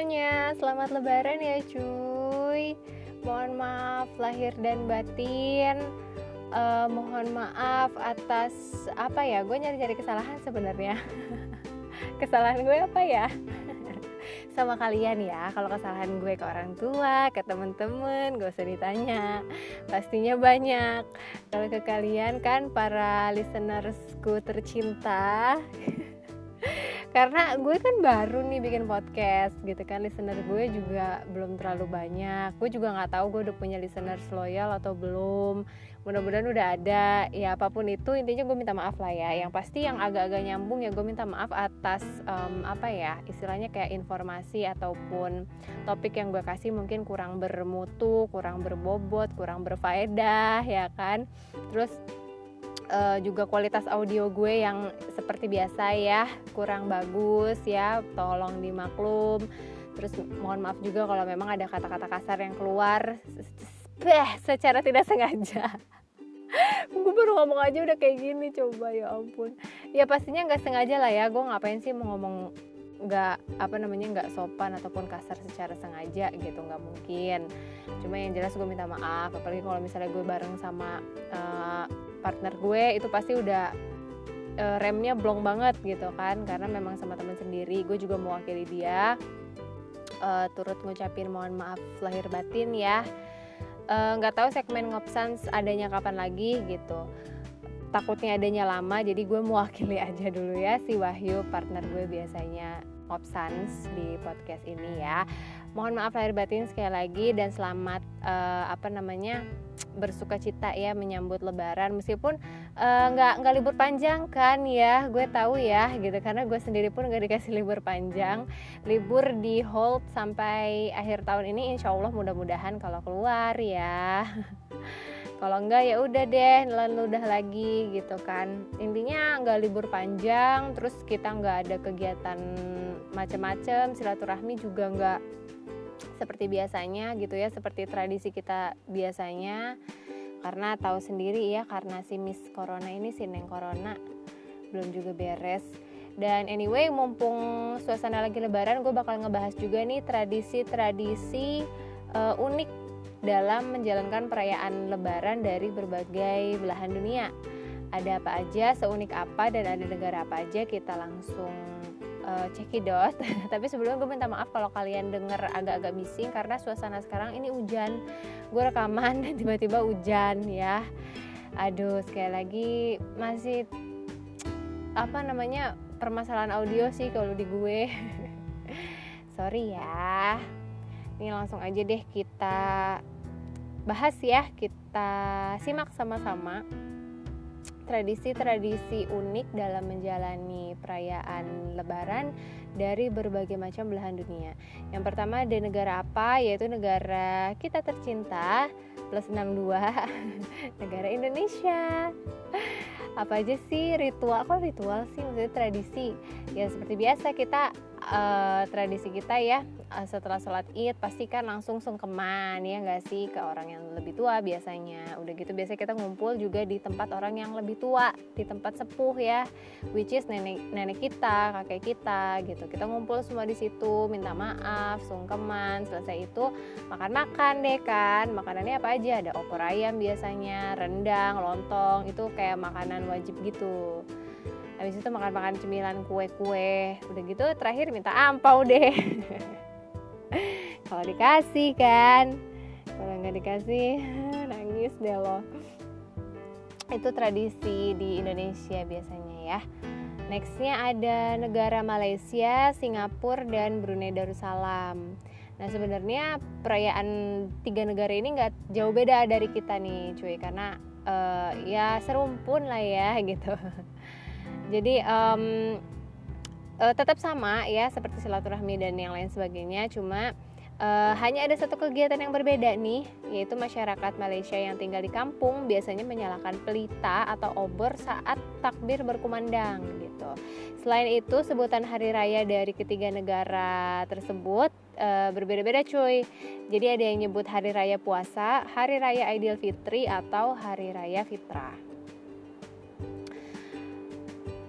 semuanya, selamat lebaran ya cuy. Mohon maaf lahir dan batin. Uh, Mohon maaf atas apa ya, gue nyari-nyari kesalahan sebenarnya. Kesalahan gue apa ya? sama kalian ya kalau kesalahan gue ke orang tua ke temen-temen gak usah ditanya. Pastinya banyak. Kalau ke kalian kan para listenersku tercinta karena gue kan baru nih bikin podcast gitu kan listener gue juga belum terlalu banyak. Gue juga nggak tahu gue udah punya listeners loyal atau belum. Mudah-mudahan udah ada. Ya apa pun itu intinya gue minta maaf lah ya. Yang pasti yang agak-agak nyambung ya gue minta maaf atas um, apa ya istilahnya kayak informasi ataupun topik yang gue kasih mungkin kurang bermutu kurang berbobot kurang berfaedah ya kan? Terus uh, juga kualitas audio gue yang seperti biasa ya kurang bagus ya tolong dimaklum. Terus mohon maaf juga kalau memang ada kata-kata kasar yang keluar Beh, secara tidak sengaja. Gue baru ngomong aja udah kayak gini coba ya ampun. Ya pastinya nggak sengaja lah ya gue ngapain sih mau ngomong nggak apa namanya nggak sopan ataupun kasar secara sengaja gitu nggak mungkin. Cuma yang jelas gue minta maaf apalagi kalau misalnya gue bareng sama uh, partner gue itu pasti udah uh, remnya blong banget gitu kan. Karena memang sama teman sendiri gue juga mewakili dia. Uh, turut ngucapin mohon maaf lahir batin ya. Nggak uh, tahu segmen ngopsans adanya kapan lagi gitu. Takutnya adanya lama jadi gue mewakili aja dulu ya si Wahyu partner gue biasanya Ngopsans di podcast ini ya mohon maaf lahir batin sekali lagi dan selamat uh, apa namanya bersuka cita ya menyambut lebaran. Meskipun eh, nggak uh, nggak libur panjang kan ya gue tahu ya gitu. Karena gue sendiri pun nggak dikasih libur panjang. Libur di hold sampai akhir tahun ini insya Allah mudah-mudahan kalau keluar ya. Kalau enggak ya udah deh lalu udah lagi gitu kan. Intinya nggak libur panjang terus kita nggak ada kegiatan macam-macam silaturahmi juga nggak seperti biasanya gitu ya seperti tradisi kita biasanya karena tahu sendiri ya karena si Miss Corona ini si Neng Corona belum juga beres dan anyway mumpung suasana lagi lebaran gue bakal ngebahas juga nih tradisi-tradisi uh, unik dalam menjalankan perayaan Lebaran dari berbagai belahan dunia. Ada apa aja, seunik apa, dan ada negara apa aja kita langsung uh, cekidot. Tapi sebelumnya gue minta maaf kalau kalian denger agak-agak bising karena suasana sekarang ini hujan. Gue rekaman dan tiba-tiba hujan ya. Aduh, sekali lagi masih apa namanya permasalahan audio sih kalau di gue. Sorry ya ini langsung aja deh kita bahas ya kita simak sama-sama tradisi-tradisi unik dalam menjalani perayaan lebaran dari berbagai macam belahan dunia. Yang pertama ada negara apa? Yaitu negara kita tercinta plus 62 negara Indonesia. Apa aja sih ritual? Kok ritual sih maksudnya tradisi? Ya seperti biasa kita uh, tradisi kita ya setelah sholat id pasti kan langsung sungkeman ya nggak sih ke orang yang lebih tua biasanya. Udah gitu biasanya kita ngumpul juga di tempat orang yang lebih tua di tempat sepuh ya which is nenek nenek kita kakek kita gitu. Kita ngumpul semua di situ minta maaf sungkeman selesai itu makan makan deh kan. Makanannya apa aja? Ada opor ayam biasanya rendang lontong itu kayak makanan wajib gitu. Habis itu makan-makan cemilan kue-kue udah gitu terakhir minta ampau deh kalau dikasih kan kalau nggak dikasih nangis deh lo. Itu tradisi di Indonesia biasanya ya. Nextnya ada negara Malaysia Singapura dan Brunei Darussalam. Nah sebenarnya perayaan tiga negara ini nggak jauh beda dari kita nih cuy. Karena uh, ya serumpun lah ya gitu. Jadi um, uh, tetap sama ya seperti silaturahmi dan yang lain sebagainya. Cuma uh, hanya ada satu kegiatan yang berbeda nih yaitu masyarakat Malaysia yang tinggal di kampung biasanya menyalakan pelita atau obor saat takbir berkumandang gitu. Selain itu sebutan hari raya dari ketiga negara tersebut uh, berbeda-beda cuy. Jadi ada yang nyebut hari raya puasa hari raya Aidilfitri atau hari raya fitrah.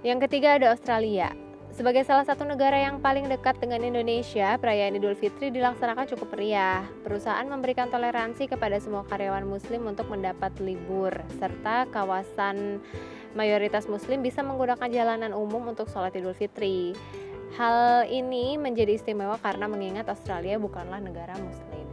Yang ketiga ada Australia. Sebagai salah satu negara yang paling dekat dengan Indonesia, perayaan Idul Fitri dilaksanakan cukup meriah. Perusahaan memberikan toleransi kepada semua karyawan muslim untuk mendapat libur, serta kawasan mayoritas muslim bisa menggunakan jalanan umum untuk sholat Idul Fitri. Hal ini menjadi istimewa karena mengingat Australia bukanlah negara muslim.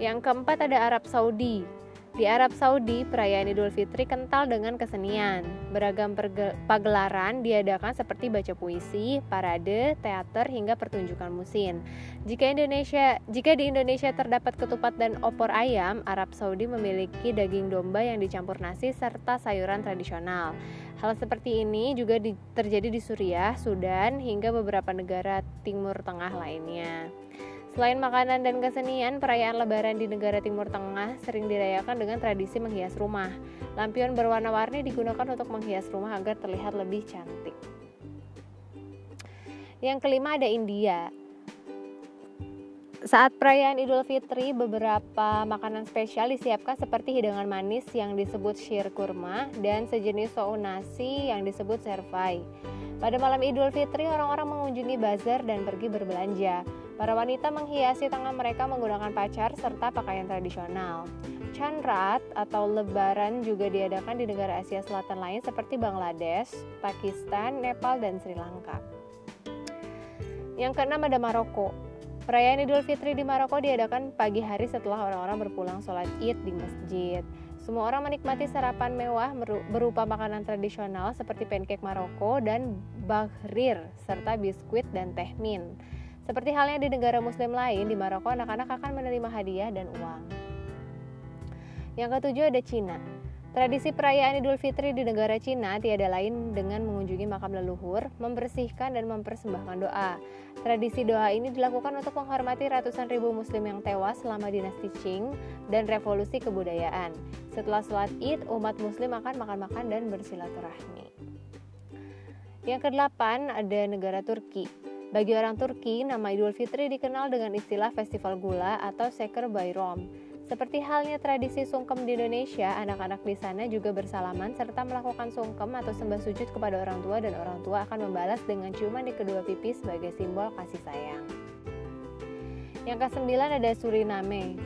Yang keempat ada Arab Saudi. Di Arab Saudi, perayaan Idul Fitri kental dengan kesenian. Beragam pagelaran diadakan seperti baca puisi, parade, teater, hingga pertunjukan musim. Jika Indonesia, jika di Indonesia terdapat ketupat dan opor ayam, Arab Saudi memiliki daging domba yang dicampur nasi serta sayuran tradisional. Hal seperti ini juga di, terjadi di Suriah, Sudan, hingga beberapa negara Timur Tengah lainnya. Selain makanan dan kesenian, perayaan lebaran di negara Timur Tengah sering dirayakan dengan tradisi menghias rumah. Lampion berwarna-warni digunakan untuk menghias rumah agar terlihat lebih cantik. Yang kelima ada India. Saat perayaan Idul Fitri, beberapa makanan spesial disiapkan seperti hidangan manis yang disebut shir kurma dan sejenis sou nasi yang disebut servai. Pada malam Idul Fitri, orang-orang mengunjungi bazar dan pergi berbelanja. Para wanita menghiasi tangan mereka menggunakan pacar serta pakaian tradisional. Chandrat atau Lebaran juga diadakan di negara Asia Selatan lain seperti Bangladesh, Pakistan, Nepal, dan Sri Lanka. Yang keenam ada Maroko. Perayaan Idul Fitri di Maroko diadakan pagi hari setelah orang-orang berpulang sholat id di masjid. Semua orang menikmati sarapan mewah berupa makanan tradisional seperti pancake Maroko dan bahrir serta biskuit dan teh mint. Seperti halnya di negara muslim lain, di Maroko anak-anak akan menerima hadiah dan uang. Yang ketujuh ada Cina. Tradisi perayaan Idul Fitri di negara Cina tiada lain dengan mengunjungi makam leluhur, membersihkan dan mempersembahkan doa. Tradisi doa ini dilakukan untuk menghormati ratusan ribu muslim yang tewas selama dinasti Qing dan revolusi kebudayaan. Setelah sholat id, umat muslim akan makan-makan dan bersilaturahmi. Yang kedelapan ada negara Turki. Bagi orang Turki, nama Idul Fitri dikenal dengan istilah Festival Gula atau Seker Bayram. Seperti halnya tradisi sungkem di Indonesia, anak-anak di sana juga bersalaman serta melakukan sungkem atau sembah sujud kepada orang tua dan orang tua akan membalas dengan ciuman di kedua pipi sebagai simbol kasih sayang. Yang kesembilan ada Suriname.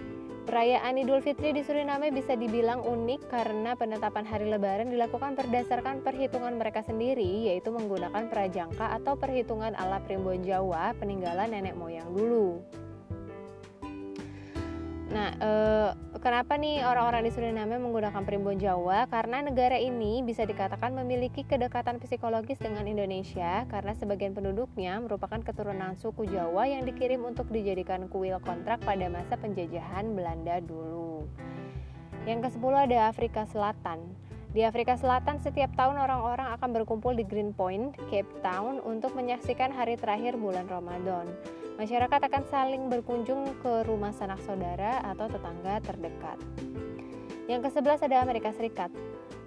Perayaan Idul Fitri di Suriname bisa dibilang unik karena penetapan hari lebaran dilakukan berdasarkan perhitungan mereka sendiri yaitu menggunakan prajangka atau perhitungan ala primbon Jawa peninggalan nenek moyang dulu. Nah, eh, kenapa nih orang-orang di Suriname menggunakan primbon Jawa? Karena negara ini bisa dikatakan memiliki kedekatan psikologis dengan Indonesia karena sebagian penduduknya merupakan keturunan suku Jawa yang dikirim untuk dijadikan kuil kontrak pada masa penjajahan Belanda dulu. Yang ke-10 ada Afrika Selatan. Di Afrika Selatan, setiap tahun orang-orang akan berkumpul di Green Point, Cape Town untuk menyaksikan hari terakhir bulan Ramadan. Masyarakat akan saling berkunjung ke rumah sanak saudara atau tetangga terdekat. Yang ke-11 ada Amerika Serikat.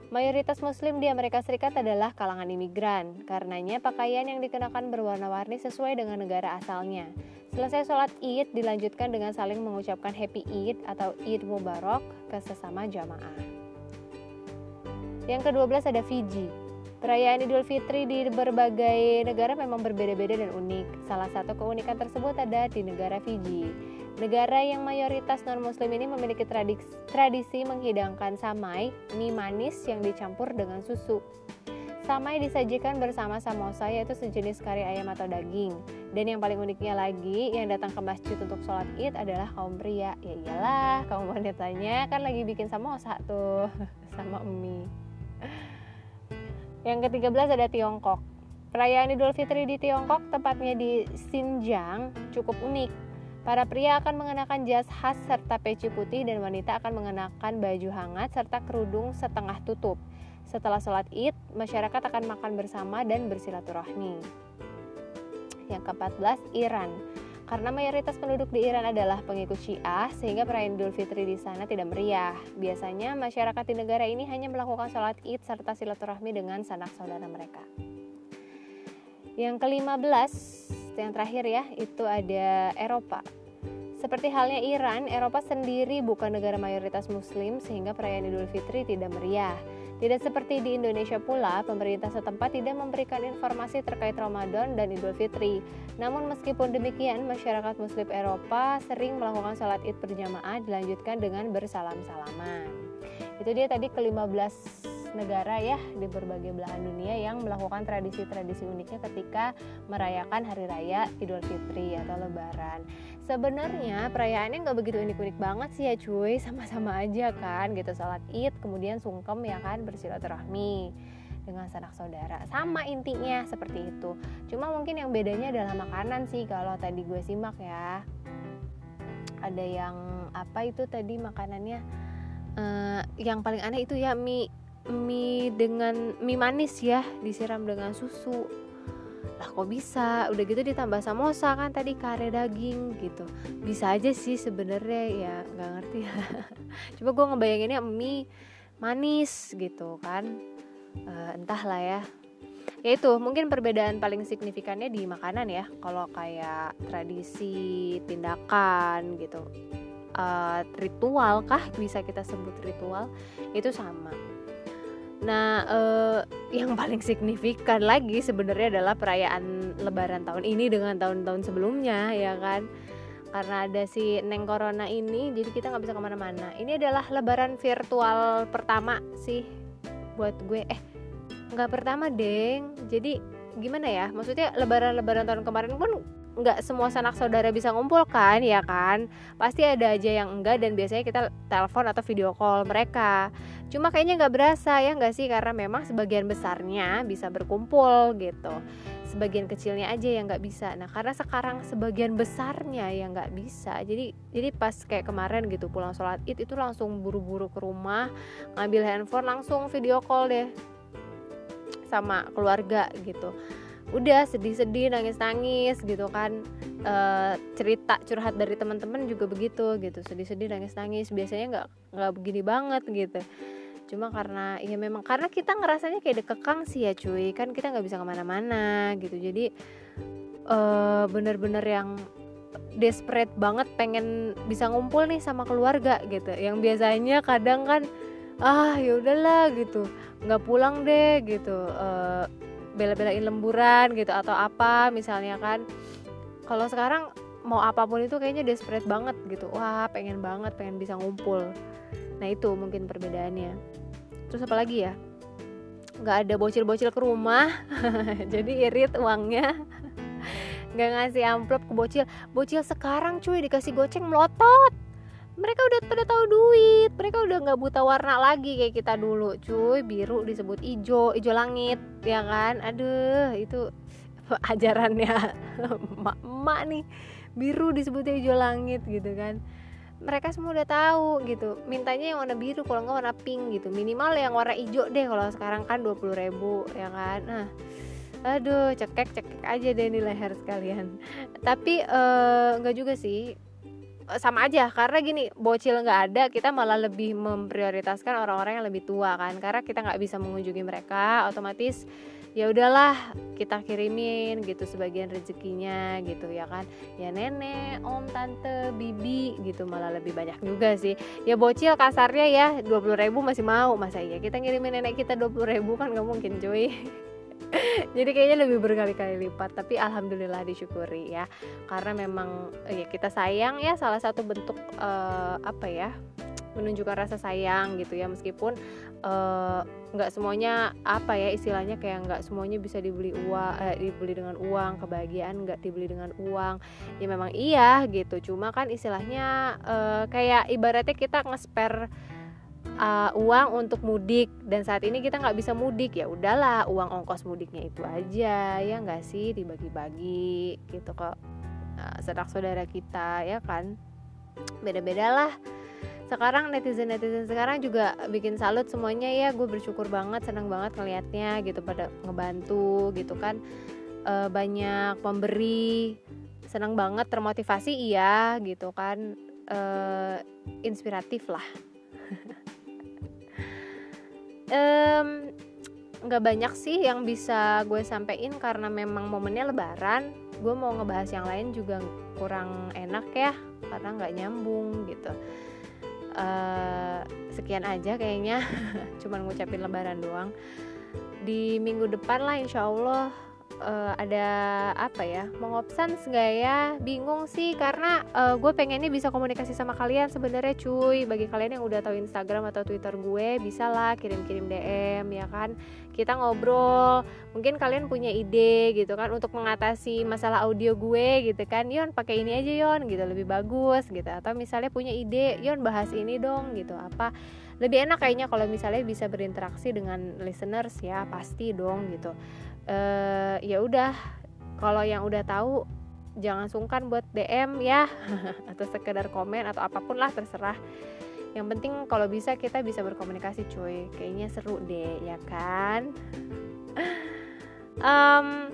Mayoritas muslim di Amerika Serikat adalah kalangan imigran, karenanya pakaian yang dikenakan berwarna-warni sesuai dengan negara asalnya. Selesai sholat id dilanjutkan dengan saling mengucapkan happy id atau id mubarak ke sesama jamaah. Yang ke-12 ada Fiji. Perayaan Idul Fitri di berbagai negara memang berbeda-beda dan unik. Salah satu keunikan tersebut ada di negara Fiji. Negara yang mayoritas non-muslim ini memiliki tradisi, menghidangkan samai, mie manis yang dicampur dengan susu. Samai disajikan bersama samosa yaitu sejenis kari ayam atau daging. Dan yang paling uniknya lagi, yang datang ke masjid untuk sholat id adalah kaum pria. Ya iyalah, kaum wanitanya kan lagi bikin samosa tuh sama mie. Yang ke-13 ada Tiongkok. Perayaan Idul Fitri di Tiongkok, tepatnya di Xinjiang, cukup unik. Para pria akan mengenakan jas khas serta peci putih dan wanita akan mengenakan baju hangat serta kerudung setengah tutup. Setelah sholat id, masyarakat akan makan bersama dan bersilaturahmi. Yang ke-14, Iran. Karena mayoritas penduduk di Iran adalah pengikut Syiah, sehingga perayaan Idul Fitri di sana tidak meriah. Biasanya masyarakat di negara ini hanya melakukan sholat id serta silaturahmi dengan sanak saudara mereka. Yang ke-15, yang terakhir ya, itu ada Eropa. Seperti halnya Iran, Eropa sendiri bukan negara mayoritas muslim sehingga perayaan Idul Fitri tidak meriah. Tidak seperti di Indonesia pula, pemerintah setempat tidak memberikan informasi terkait Ramadan dan Idul Fitri. Namun meskipun demikian, masyarakat muslim Eropa sering melakukan sholat id berjamaah dilanjutkan dengan bersalam-salaman. Itu dia tadi ke-15 negara ya di berbagai belahan dunia yang melakukan tradisi-tradisi uniknya ketika merayakan hari raya Idul Fitri atau Lebaran. Sebenarnya perayaannya nggak begitu unik-unik banget sih ya cuy, sama-sama aja kan gitu. Sholat id, kemudian sungkem ya kan bersilaturahmi dengan sanak saudara. Sama intinya seperti itu. Cuma mungkin yang bedanya adalah makanan sih kalau tadi gue simak ya. Ada yang apa itu tadi makanannya? Uh, yang paling aneh itu ya mie mie dengan mie manis ya disiram dengan susu lah kok bisa? Udah gitu ditambah samosa kan tadi kare daging gitu. Bisa aja sih sebenarnya ya nggak ngerti. Ya coba gue ngebayanginnya mie manis gitu kan. Uh, entahlah ya. Ya itu mungkin perbedaan paling signifikannya di makanan ya. Kalau kayak tradisi tindakan gitu. Uh, ritual kah? Bisa kita sebut ritual? Itu sama Nah, eh, yang paling signifikan lagi sebenarnya adalah perayaan Lebaran tahun ini dengan tahun-tahun sebelumnya, ya kan? Karena ada si Neng Corona ini, jadi kita nggak bisa ke mana-mana. Ini adalah Lebaran virtual pertama sih buat gue. Eh, nggak pertama, deng. Jadi gimana ya? Maksudnya Lebaran-Lebaran tahun kemarin pun nggak semua sanak saudara bisa ngumpul kan ya kan? Pasti ada aja yang enggak dan biasanya kita telepon atau video call mereka. Cuma kayaknya nggak berasa ya nggak sih? Karena memang sebagian besarnya bisa berkumpul gitu. Sebagian kecilnya aja yang nggak bisa. Nah karena sekarang sebagian besarnya yang nggak bisa jadi jadi pas kayak kemarin gitu pulang sholat id itu langsung buru-buru ke rumah ngambil handphone langsung video call deh sama keluarga gitu udah sedih-sedih nangis-nangis gitu kan. E, cerita curhat dari teman-teman juga begitu gitu sedih-sedih nangis-nangis. Biasanya nggak nggak begini banget gitu. Cuma karena ya memang karena kita ngerasanya kayak dekekang sih ya cuy. Kan kita nggak bisa ke mana-mana gitu. Jadi e, bener-bener yang desperate banget pengen bisa ngumpul nih sama keluarga gitu. Yang biasanya kadang kan ah ya udahlah gitu. Nggak pulang deh gitu. E, bela-belain lemburan gitu atau apa misalnya kan. Kalau sekarang mau apa pun itu kayaknya desperate banget gitu. Wah pengen banget pengen bisa ngumpul. Nah itu mungkin perbedaannya. Terus apa lagi ya? Nggak ada bocil-bocil ke rumah jadi irit uangnya. Nggak ngasih amplop ke bocil. Bocil sekarang cuy dikasih goceng melotot mereka udah pada tahu duit mereka udah nggak buta warna lagi kayak kita dulu. Cuy biru disebut ijo ijo langit ya kan? Aduh itu ajarannya emak-emak nih. Biru disebutnya ijo langit gitu kan. Mereka semua udah tahu gitu. Mintanya yang warna biru kalau nggak warna pink gitu. Minimal yang warna hijau deh kalau sekarang kan 20 ribu ya kan? Nah aduh cekek cekek aja deh nih leher sekalian. Tapi eh, nggak uh, juga sih sama aja karena gini bocil nggak ada kita malah lebih memprioritaskan orang-orang yang lebih tua kan. Karena kita nggak bisa mengunjungi mereka otomatis ya udahlah kita kirimin gitu sebagian rezekinya gitu ya kan. Ya nenek om tante bibi gitu malah lebih banyak juga sih. Ya bocil kasarnya ya 20 ribu masih mau. Masa iya kita ngirimin nenek kita 20 ribu? Kan nggak mungkin cuy jadi kayaknya lebih berkali-kali lipat tapi alhamdulillah disyukuri ya. Karena memang ya kita sayang ya salah satu bentuk uh, apa ya menunjukkan rasa sayang gitu ya. Meskipun eh, nggak uh, semuanya apa ya istilahnya kayak nggak semuanya bisa dibeli uang eh, dibeli dengan uang kebahagiaan nggak dibeli dengan uang. Ya memang iya gitu. Cuma kan istilahnya uh, kayak ibaratnya kita nge-spare uh, uang untuk mudik. Dan saat ini kita nggak bisa mudik. Ya udahlah uang ongkos mudiknya itu aja. Ya nggak sih? Dibagi-bagi gitu kok. Uh, saudara saudara kita ya kan? Beda-beda lah. Sekarang netizen netizen sekarang juga bikin salut semuanya ya. Gue bersyukur banget senang banget ngelihatnya gitu. Pada ngebantu gitu kan. E, banyak pemberi. Senang banget termotivasi iya gitu kan. E, inspiratif lah nggak um, banyak sih yang bisa gue sampein karena memang momennya lebaran. Gue mau ngebahas yang lain juga kurang enak ya karena nggak nyambung gitu. Uh, sekian aja kayaknya. Cuman ngucapin lebaran doang. Di minggu depan lah insya Allah uh, ada apa ya mengopsan nggak ya? Bingung sih karena uh, gue pengennya bisa komunikasi sama kalian sebenarnya cuy. Bagi kalian yang udah tahu Instagram atau Twitter gue bisa lah kirim-kirim DM ya kan? Kita ngobrol. Mungkin kalian punya ide gitu kan untuk mengatasi masalah audio gue gitu kan. Yon pakai ini aja Yon gitu. Lebih bagus gitu. Atau misalnya punya ide Yon bahas ini dong gitu. Apa lebih enak kayaknya kalau misalnya bisa berinteraksi dengan listeners ya. Pasti dong gitu uh, ya udah kalau yang udah tahu jangan sungkan buat DM ya. Atau sekedar komen atau apa pun lah terserah. Yang penting kalau bisa kita bisa berkomunikasi cuy. Kayaknya seru deh ya kan? Um,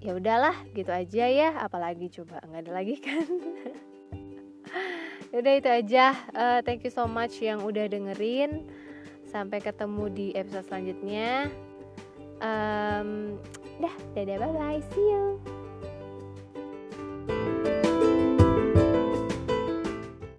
ya udahlah gitu aja ya. Apalagi coba nggak ada lagi kan? Udah itu aja. Uh, thank you so much yang udah dengerin. Sampai ketemu di episode selanjutnya um, dah dadah bye bye see you